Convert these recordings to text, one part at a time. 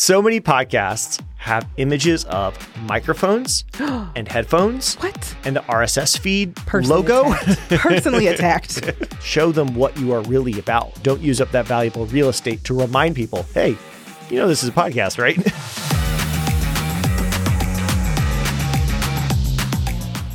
So many podcasts have images of microphones and headphones What? and the RSS feed Personally logo. attacked. Personally attacked. Show them what you are really about. Don't use up that valuable real estate to remind people, hey, you know this is a podcast, right?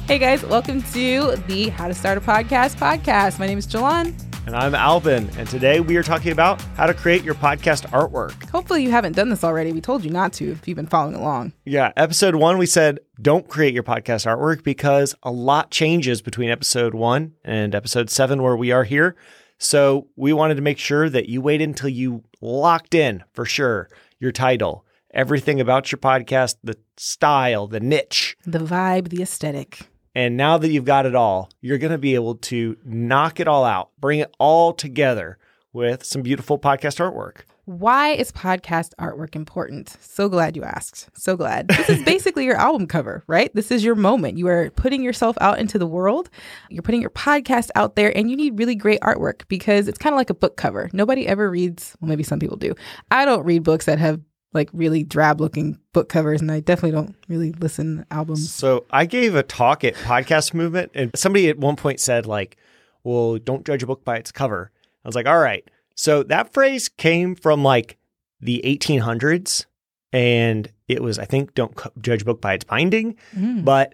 Hey guys, welcome to the How to Start a Podcast podcast. My name is Jalan. And I'm Alban, and today we are talking about how to create your podcast artwork. Hopefully, you haven't done this already. We told you not to if you've been following along. Yeah, episode one, we said don't create your podcast artwork because a lot changes between episode one and episode seven, where we are here. So we wanted to make sure that you wait until you locked in for sure your title, everything about your podcast, the style, the niche. The vibe, the aesthetic. And now that you've got it all, you're going to be able to knock it all out, bring it all together with some beautiful podcast artwork. Why is podcast artwork important? So glad you asked. So glad. This is basically your album cover, right? This is your moment. You are putting yourself out into the world. You're putting your podcast out there, and you need really great artwork because it's kind of like a book cover. Nobody ever reads, well, maybe some people do. I don't read books that have like really drab looking book covers, and I definitely don't really listen to albums. So I gave a talk at Podcast Movement, and somebody at one point said, like, well, don't judge a book by its cover. I was like, all right. So that phrase came from like the 1800s, and it was, I think, don't judge a book by its binding, Mm. but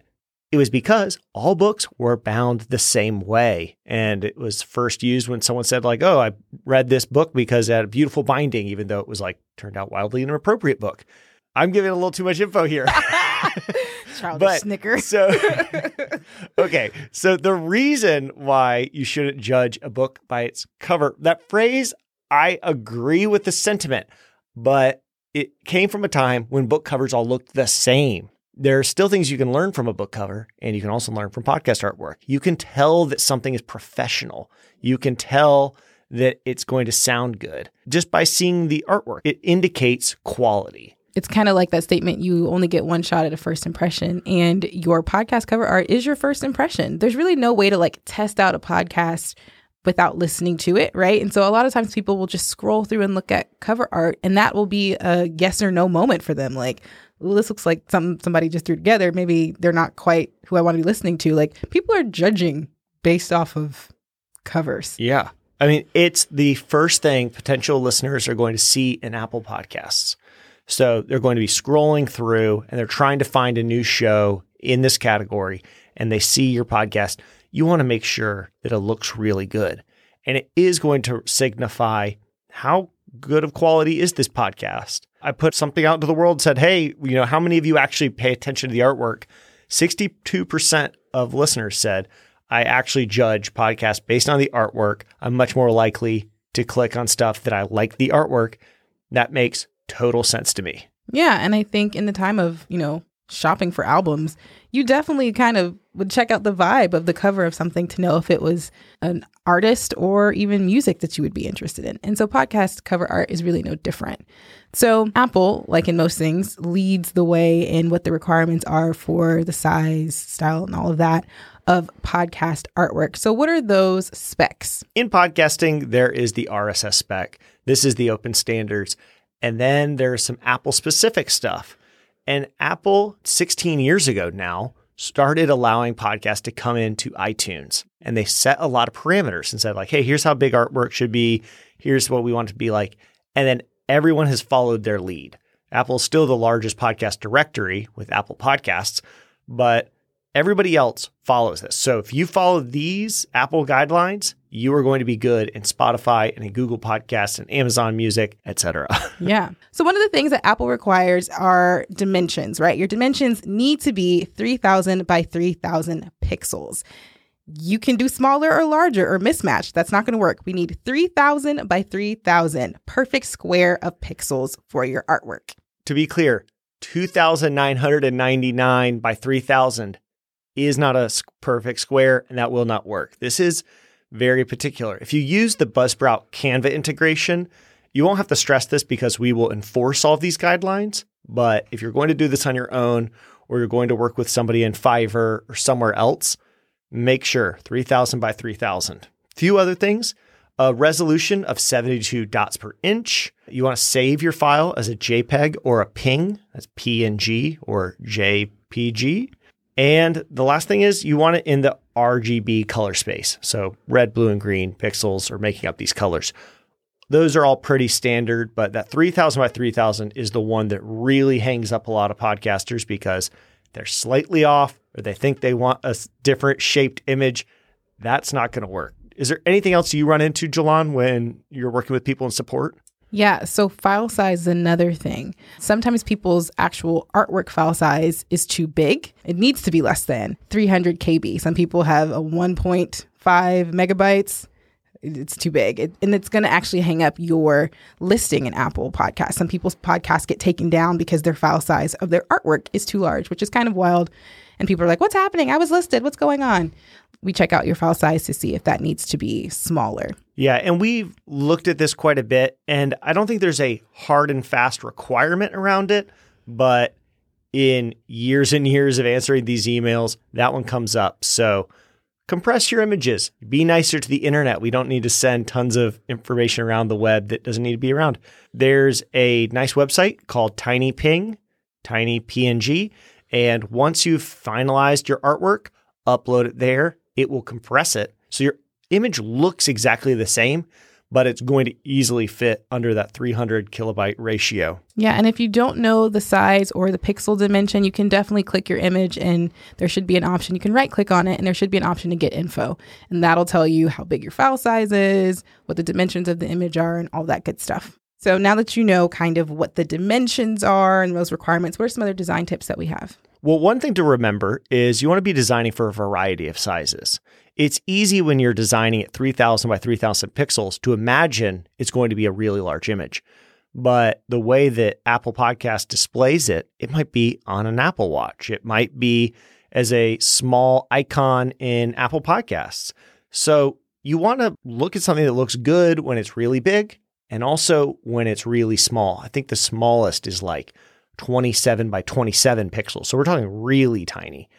it was because all books were bound the same way. And it was first used when someone said, like, oh, I read this book because it had a beautiful binding, even though it was like turned out wildly inappropriate book. I'm giving a little too much info here. Childish snicker. So, okay. So, the reason why you shouldn't judge a book by its cover, that phrase, I agree with the sentiment, but it came from a time when book covers all looked the same. There are still things you can learn from a book cover, and you can also learn from podcast artwork. You can tell that something is professional. You can tell that it's going to sound good just by seeing the artwork. It indicates quality. it's kind of like that statement you only get one shot at a first impression and your podcast cover art is your first impression there's really no way to like test out a podcast without listening to it right and so a lot of times people will just scroll through and look at cover art and that will be a yes or no moment for them like well, this looks like something somebody just threw together maybe they're not quite who i want to be listening to like people are judging based off of covers Yeah. I mean, it's the first thing potential listeners are going to see in Apple Podcasts. So they're going to be scrolling through and they're trying to find a new show in this category and they see your podcast. You want to make sure that it looks really good. And it is going to signify how good of quality is this podcast. I put something out into the world said, "Hey, you know, how many of you actually pay attention to the artwork?" 62% of listeners said, I actually judge podcasts based on the artwork. I'm much more likely to click on stuff that I like the artwork. That makes total sense to me. Yeah, and I think in the time of, you know, shopping for albums, you definitely kind of would check out the vibe of the cover of something to know if it was an artist or even music that you would be interested in. And so podcast cover art is really no different. So Apple, like in most things, leads the way in what the requirements are for the size, style, and all of that of podcast artwork. So what are those specs? In podcasting, there is the RSS spec. This is the open standards. And then there's some Apple specific stuff. And Apple, 16 years ago now, started allowing podcasts to come into iTunes. And they set a lot of parameters and said, like, hey, here's how big artwork should be. Here's what we want it to be like. And then everyone has followed their lead. Apple's still the largest podcast directory with Apple Podcasts, but everybody else follows this. So if you follow these Apple guidelines, you are going to be good in Spotify and in Google Podcasts and Amazon Music, etc. Yeah. So one of the things that Apple requires are dimensions, right? Your dimensions need to be 3000 by 3000 pixels. You can do smaller or larger or mismatched. That's not going to work. We need 3000 by 3000 perfect square of pixels for your artwork. to be clear, 2,999 by 3,000 is not a perfect square, and that will not work. This is very particular. If you use the Buzzsprout Canva integration, you won't have to stress this because we will enforce all of these guidelines. But if you're going to do this on your own, or you're going to work with somebody in Fiverr or somewhere else, make sure 3,000 by 3,000. Few other things. a resolution of 72 dots per inch. You want to save your file as a JPEG or a PNG, that's PNG or JPG. And the last thing is you want it in the RGB color space. So red, blue, and green pixels are making up these colors. Those are all pretty standard, but that 3000 by 3000 is the one that really hangs up a lot of podcasters because they're slightly off or they think they want a different shaped image. That's not going to work. Is there anything else you run into, Jalon, when you're working with people in support? Yeah, so file size is another thing. Sometimes people's actual artwork file size is too big. It needs to be less than 300 KB. Some people have a 1.5 megabytes. It's too big. It, and it's going to actually hang up your listing in Apple Podcasts. Some people's podcasts get taken down because their file size of their artwork is too large, which is kind of wild. And people are like, what's happening? I was listed. What's going on? we check out your file size to see if that needs to be smaller. Yeah, and we've looked at this quite a bit, and I don't think there's a hard and fast requirement around it, but in years and years of answering these emails, that one comes up. So compress your images. Be nicer to the internet. We don't need to send tons of information around the web that doesn't need to be around. There's a nice website called TinyPing, Tiny PNG, and once you've finalized your artwork, upload it there it will compress it. So your image looks exactly the same, but it's going to easily fit under that 300 kilobyte ratio. Yeah. And if you don't know the size or the pixel dimension, you can definitely click your image and there should be an option. You can right click on it and there should be an option to get info. And that'll tell you how big your file size is, what the dimensions of the image are, and all that good stuff. So now that you know kind of what the dimensions are and those requirements, what are some other design tips that we have? Well, one thing to remember is you want to be designing for a variety of sizes. It's easy when you're designing at 3000 by 3000 pixels to imagine it's going to be a really large image. But the way that Apple Podcast displays it, it might be on an Apple Watch. It might be as a small icon in Apple Podcasts. So you want to look at something that looks good when it's really big and also when it's really small. I think the smallest is like 27 by 27 pixels. So we're talking really tiny.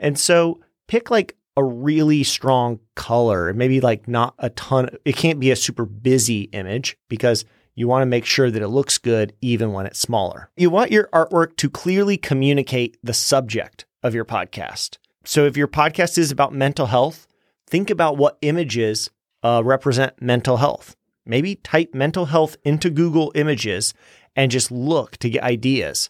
And so pick like a really strong color maybe like not a ton. It can't be a super busy image because you want to make sure that it looks good even when it's smaller. You want your artwork to clearly communicate the subject of your podcast. So if your podcast is about mental health, think about what images uh, represent mental health. Maybe type mental health into Google Images and just look to get ideas.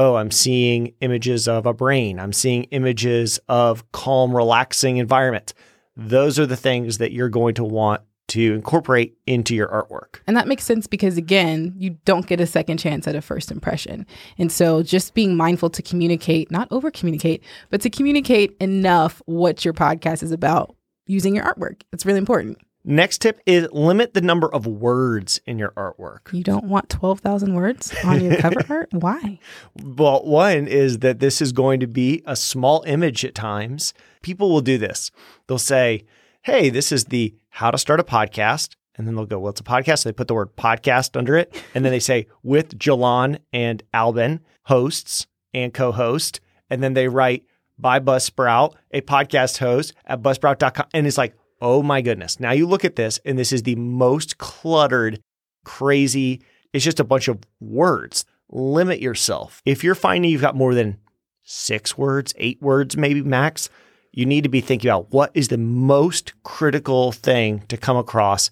Oh, I'm seeing images of a brain. I'm seeing images of calm, relaxing environment. Those are the things that you're going to want to incorporate into your artwork. And that makes sense because, again, you don't get a second chance at a first impression. And so just being mindful to communicate, not over communicate, but to communicate enough what your podcast is about using your artwork. It's really important. Next tip is limit the number of words in your artwork. You don't want 12,000 words on your cover art? Why? Well, one is that this is going to be a small image at times. People will do this. They'll say, Hey, this is the how to start a podcast. And then they'll go, Well, it's a podcast. So they put the word podcast under it. And then they say, with Jalon and Alban, hosts and co host. And then they write, by Buzzsprout, a podcast host at buzzsprout.com. And it's like, Oh my goodness. Now you look at this, and this is the most cluttered, crazy, it's just a bunch of words. Limit yourself. If you're finding you've got more than six words, eight words, maybe max, you need to be thinking about what is the most critical thing to come across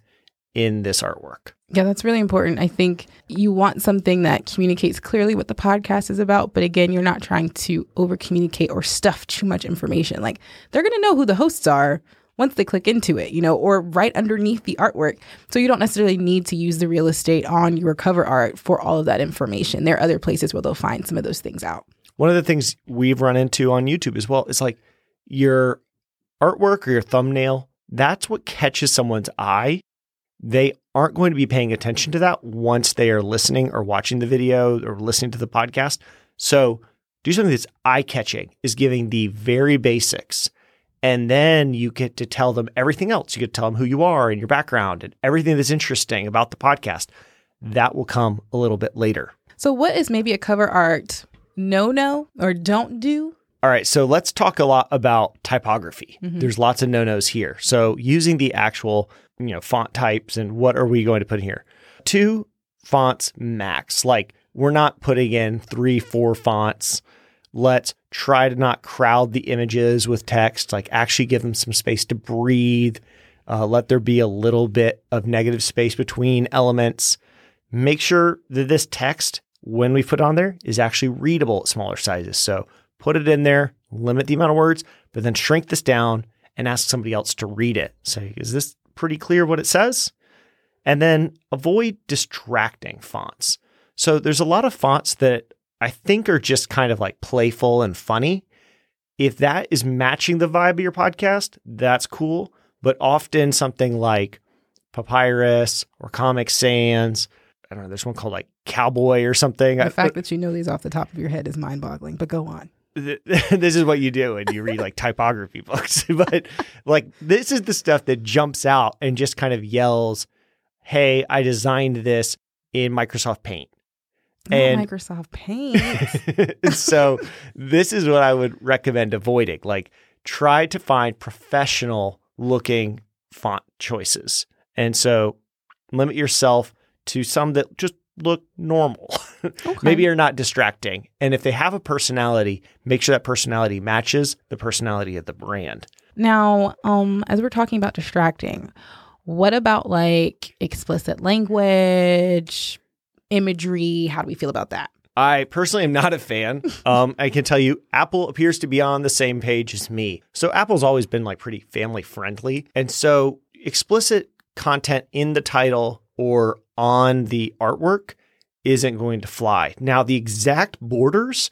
in this artwork. Yeah, that's really important. I think you want something that communicates clearly what the podcast is about, but again, you're not trying to over communicate or stuff too much information. Like they're going to know who the hosts are, once they click into it, you know, or right underneath the artwork. So you don't necessarily need to use the real estate on your cover art for all of that information. There are other places where they'll find some of those things out. One of the things we've run into on YouTube as well is like your artwork or your thumbnail, that's what catches someone's eye. They aren't going to be paying attention to that once they are listening or watching the video or listening to the podcast. So do something that's eye catching, is giving the very basics and then you get to tell them everything else. You get to tell them who you are and your background and everything that's interesting about the podcast. That will come a little bit later. So, what is maybe a cover art no no or don't do All right, so let's talk a lot about typography. Mm-hmm. There's lots of no-nos here. So using the actual, you know, font types and what are we going to put in here? Two fonts max. Like we're not putting in three, four fonts. Let's try to not crowd the images with text. Like actually give them some space to breathe. Uh, let there be a little bit of negative space between elements. Make sure that this text, when we put it on there, is actually readable at smaller sizes. So put it in there, limit the amount of words, but then shrink this down and ask somebody else to read it. Say, is this pretty clear what it says? And then avoid distracting fonts. So there's a lot of fonts that I think are just kind of like playful and funny. If that is matching the vibe of your podcast, that's cool. But often something like Papyrus or Comic Sans, I don't know, there's one called like Cowboy or something. The fact that you know these off the top of your head is mind boggling, but go on. this is what you do and you read like typography books. but like this is the stuff that jumps out and just kind of yells, "Hey, I designed this in Microsoft Paint." Not And- Microsoft Paint. so this is what I would recommend avoiding. Like try to find professional looking font choices. And so limit yourself to some that just look normal. Okay. Maybe are not distracting. And if they have a personality, make sure that personality matches the personality of the brand. Now, um, as we're talking about distracting, what about like explicit language, imagery? How do we feel about that? I personally am not a fan. Um, I can tell you, Apple appears to be on the same page as me. So Apple's always been like pretty family friendly. And so explicit content in the title or on the artwork isn't going to fly. Now, the exact borders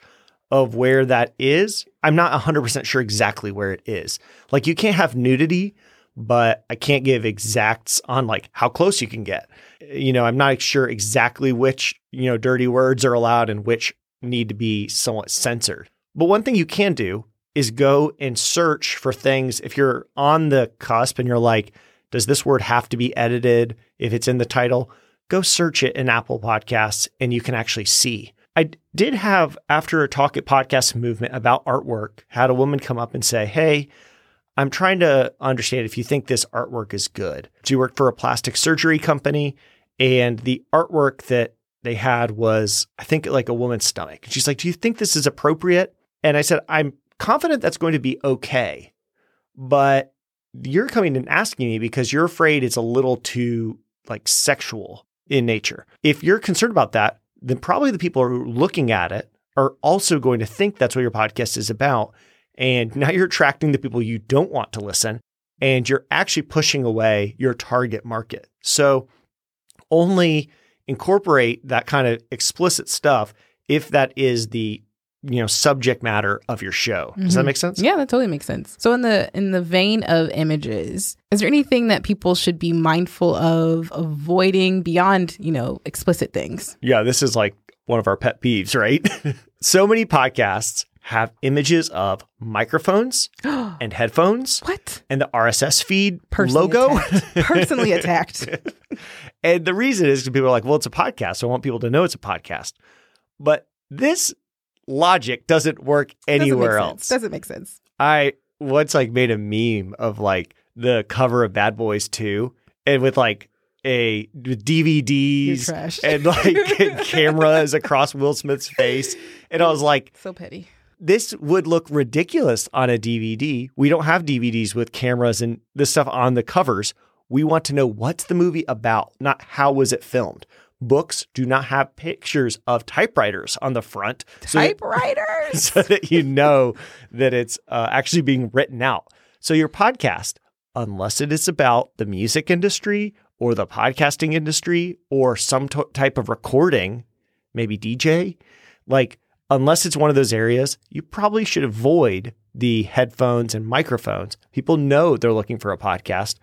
of where that is, I'm not 100% sure exactly where it is. Like you can't have nudity, but I can't give exacts on like how close you can get. You know, I'm not sure exactly which, you know, dirty words are allowed and which need to be somewhat censored. But one thing you can do is go and search for things if you're on the cusp and you're like, does this word have to be edited if it's in the title? Go search it in Apple Podcasts and you can actually see. I did have, after a talk at Podcast Movement about artwork, had a woman come up and say, Hey, I'm trying to understand if you think this artwork is good. She worked for a plastic surgery company, and the artwork that they had was, I think, like a woman's stomach. And she's like, Do you think this is appropriate? And I said, I'm confident that's going to be okay. But you're coming and asking me because you're afraid it's a little too like sexual in nature. If you're concerned about that, then probably the people who are looking at it are also going to think that's what your podcast is about. And now you're attracting the people you don't want to listen and you're actually pushing away your target market. So only incorporate that kind of explicit stuff if that is the you know subject matter of your show. Does that Mhm. make sense? Yeah, that totally makes sense. So in the in the vein of images, is there anything that people should be mindful of avoiding beyond, you know, explicit things? Yeah, this is like one of our pet peeves, right? so many podcasts have images of microphones and headphones what? and the RSS feed Personally logo. attacked. Personally attacked. and the reason is because people are like, well, it's a podcast. So I want people to know it's a podcast. But this logic doesn't work anywhere Doesn't else. Sense. Doesn't make sense. I once like made a meme of like the cover of Bad Boys 2 and with like a DVDs and like cameras across Will Smith's face. And I was like, so petty. This would look ridiculous on a DVD. We don't have DVDs with cameras and this stuff on the covers. We want to know what's the movie about, not how was it filmed. Books do not have pictures of typewriters on the front. So that- Typewriters. so that you know that it's uh, actually being written out. So your podcast, unless it is about the music industry or the podcasting industry or some t- type of recording, maybe DJ, like unless it's one of those areas, you probably should avoid the headphones and microphones. People know they're looking for a podcast.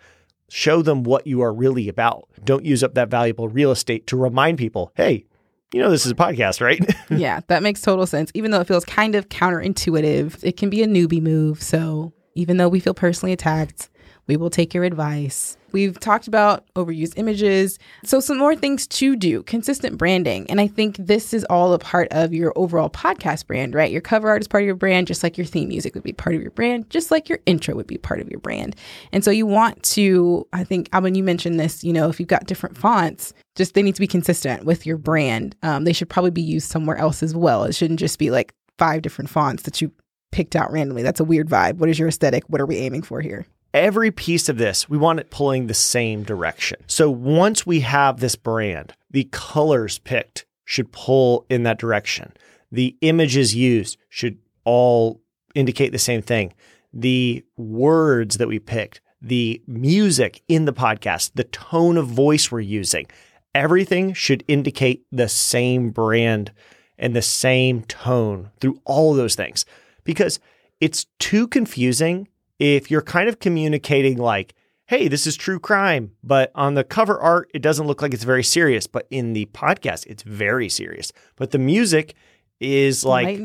Show them what you are really about. Don't use up that valuable real estate to remind people, hey, you know, this is a podcast, right? yeah, that makes total sense. Even though it feels kind of counterintuitive, it can be a newbie move. So even though we feel personally attacked, We will take your advice. We've talked about overused images. So, some more things to do consistent branding. And I think this is all a part of your overall podcast brand, right? Your cover art is part of your brand, just like your theme music would be part of your brand, just like your intro would be part of your brand. And so, you want to, I think, Alban, you mentioned this, you know, if you've got different fonts, just they need to be consistent with your brand. Um, they should probably be used somewhere else as well. It shouldn't just be like five different fonts that you picked out randomly. That's a weird vibe. What is your aesthetic? What are we aiming for here? Every piece of this, we want it pulling the same direction. So once we have this brand, the colors picked should pull in that direction. The images used should all indicate the same thing. The words that we picked, the music in the podcast, the tone of voice we're using, everything should indicate the same brand and the same tone through all those things because it's too confusing if you're kind of communicating like, hey, this is true crime, but on the cover art, it doesn't look like it's very serious, but in the podcast, it's very serious. But the music is like light.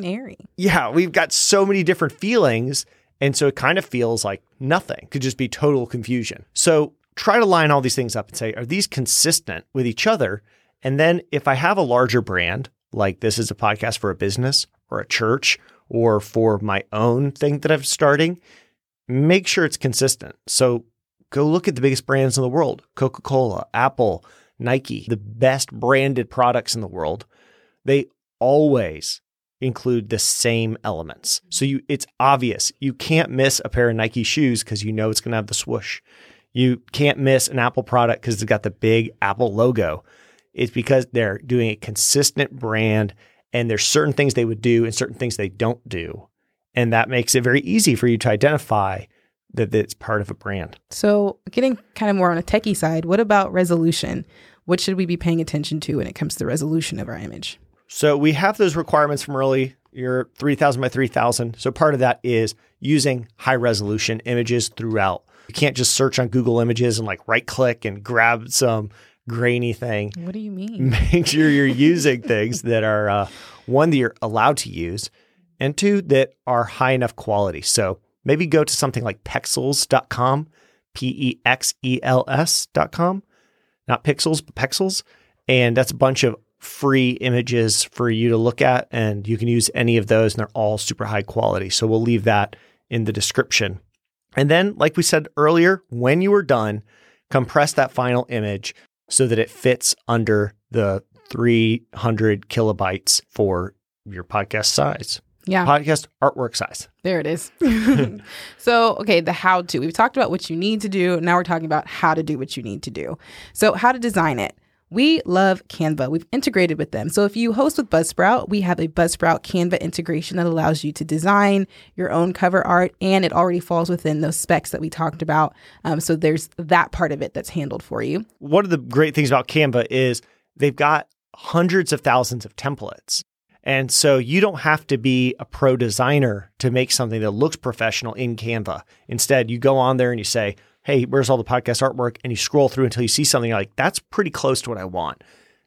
Yeah, we've got so many different feelings. And so it kind of feels like nothing could just be total confusion. So try to line all these things up and say, are these consistent with each other? And then if I have a larger brand, like this is a podcast for a business or a church or for my own thing that I'm starting, make sure it's consistent. So go look at the biggest brands in the world Coca Cola, Apple, Nike, the best branded products in the world. They always include the same elements. So you it's obvious. You can't miss a pair of Nike shoes because you know it's going to have the swoosh. You can't miss an Apple product because it's got the big Apple logo. It's because they're doing a consistent brand and there's certain things they would do and certain things they don't do. And that makes it very easy for you to identify that it's part of a brand. So, getting kind of more on a techie side, what about resolution? What should we be paying attention to when it comes to the resolution of our image? So, we have those requirements from early, your 3000 by 3000. So, part of that is using high resolution images throughout. You can't just search on Google Images and like right click and grab some grainy thing. What do you mean? Make sure you're using things that are uh, one that you're allowed to use and two that are high enough quality. So maybe go to something like pexels.com, P E X E L S.com, not pixels, but pexels. And that's a bunch of free images for you to look at. And you can use any of those, and they're all super high quality. So we'll leave that in the description. And then, like we said earlier, when you are done, compress that final image so that it fits under the 300 kilobytes for your podcast size. Yeah. Podcast artwork size. There it is. so, okay, the how to. We've talked about what you need to do. Now we're talking about how to do what you need to do. So, how to design it. We love Canva. We've integrated with them. So if you host with Buzzsprout, we have a Buzzsprout Canva integration that allows you to design your own cover art, and it already falls within those specs that we talked about. Um, so there's that part of it that's handled for you. One of the great things about Canva is they've got hundreds of thousands of templates. And so you don't have to be a pro designer to make something that looks professional in Canva. Instead, you go on there and you say, Hey, where's all the podcast artwork? And you scroll through until you see something like, that's pretty close to what I want.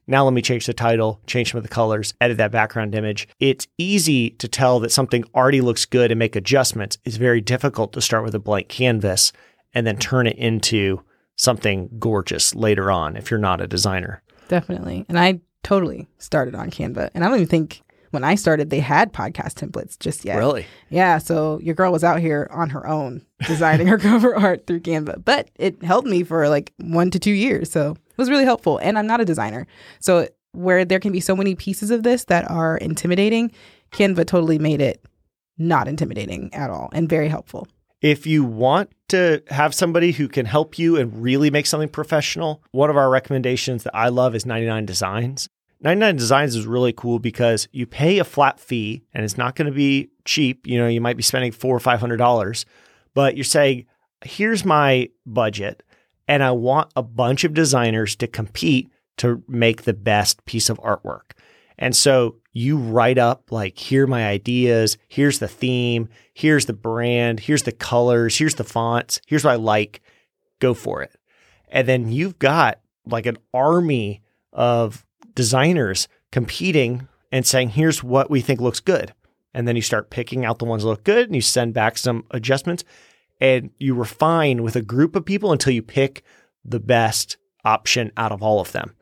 Now let me change the title, change some of the colors, edit that background image. It's easy to tell that something already looks good and make adjustments. It's very difficult to start with a blank canvas and then turn it into something gorgeous later on if you're not a designer. Definitely. And I totally started on Canva. And I don't even think when I started, they had podcast templates just yet. Really? Yeah. So your girl was out here on her own designing her cover art through Canva, but it helped me for like one to two years. So it was really helpful. And I'm not a designer. So where there can be so many pieces of this that are intimidating, Canva totally made it not intimidating at all and very helpful. If you want to have somebody who can help you and really make something professional, one of our recommendations that I love is 99 Designs. 99 Designs is really cool because you pay a flat fee and it's not going to be cheap. You know, you might be spending four or five hundred dollars, but you're saying, here's my budget, and I want a bunch of designers to compete to make the best piece of artwork. And so you write up like, here are my ideas, here's the theme, here's the brand, here's the colors, here's the fonts, here's what I like. Go for it. And then you've got like an army of designers competing and saying, here's what we think looks good. And then you start picking out the ones that look good and you send back some adjustments. and you refine with a group of people until you pick the best option out of all of them.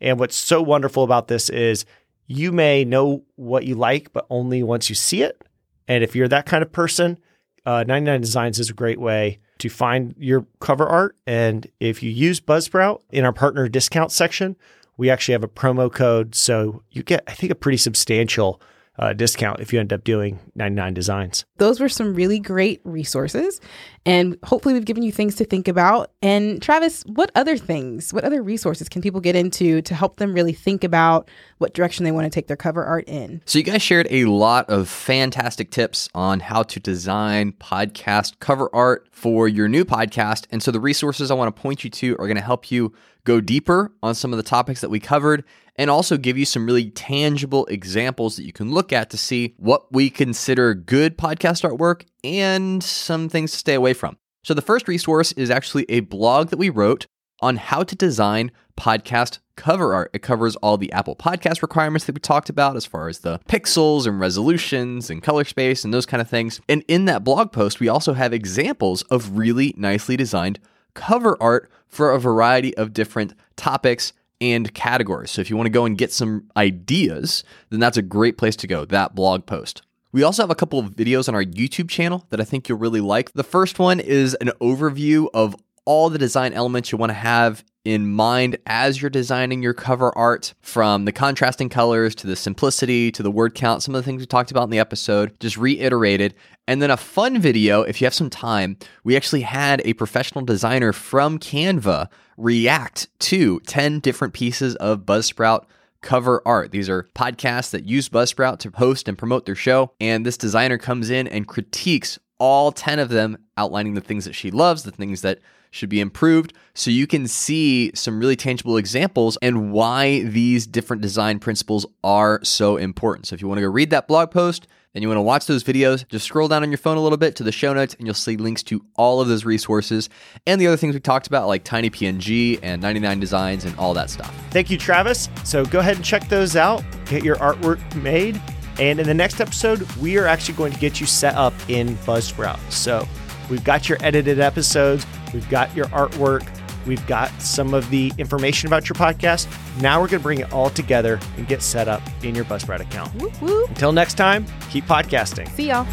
And what's so wonderful about this is you may know what you like, but only once you see it. And if you're that kind of person, uh, 99 Designs is a great way to find your cover art. And if you use Buzzsprout in our partner discount section, we actually have a promo code. So you get, I think, a pretty substantial uh, discount if you end up doing 99 designs. Those were some really great resources. And hopefully, we've given you things to think about. And Travis, what other things, what other resources can people get into to help them really think about what direction they want to take their cover art in? So, you guys shared a lot of fantastic tips on how to design podcast cover art for your new podcast. And so, the resources I want to point you to are going to help you go deeper on some of the topics that we covered and also give you some really tangible examples that you can look at to see what we consider good podcast artwork and some things to stay away from. So, the first resource is actually a blog that we wrote on how to design podcast cover art. It covers all the Apple Podcast requirements that we talked about as far as the pixels and resolutions and color space and those kind of things. And in that blog post, we also have examples of really nicely designed cover art for a variety of different topics and categories. So if you want to go and get some ideas, then that's a great place to go, that blog post. We also have a couple of videos on our YouTube channel that I think you'll really like. The first one is an overview of all the design elements you want to have in mind as you're designing your cover art from the contrasting colors to the simplicity to the word count, some of the things we talked about in the episode, just reiterated. And then a fun video, if you have some time, we actually had a professional designer from Canva react to 10 different pieces of Buzzsprout cover art. These are podcasts that use Buzzsprout to host and promote their show. And this designer comes in and critiques all 10 of them, outlining the things that she loves, the things that should be improved. So you can see some really tangible examples and why these different design principles are so important. So if you want to go read that blog post, and you want to watch those videos, just scroll down on your phone a little bit to the show notes and you'll see links to all of those resources and the other things we talked about, like Tiny PNG and 99 Designs and all that stuff. Thank you, Travis. So go ahead and check those out, get your artwork made. And in the next episode, we are actually going to get you set up in Buzzsprout. So we've got your edited episodes, we've got your artwork, we've got some of the information about your podcast. Now we're going to bring it all together and get set up in your Buzzsprout account. Whoop, whoop. Until next time, keep podcasting. See y'all.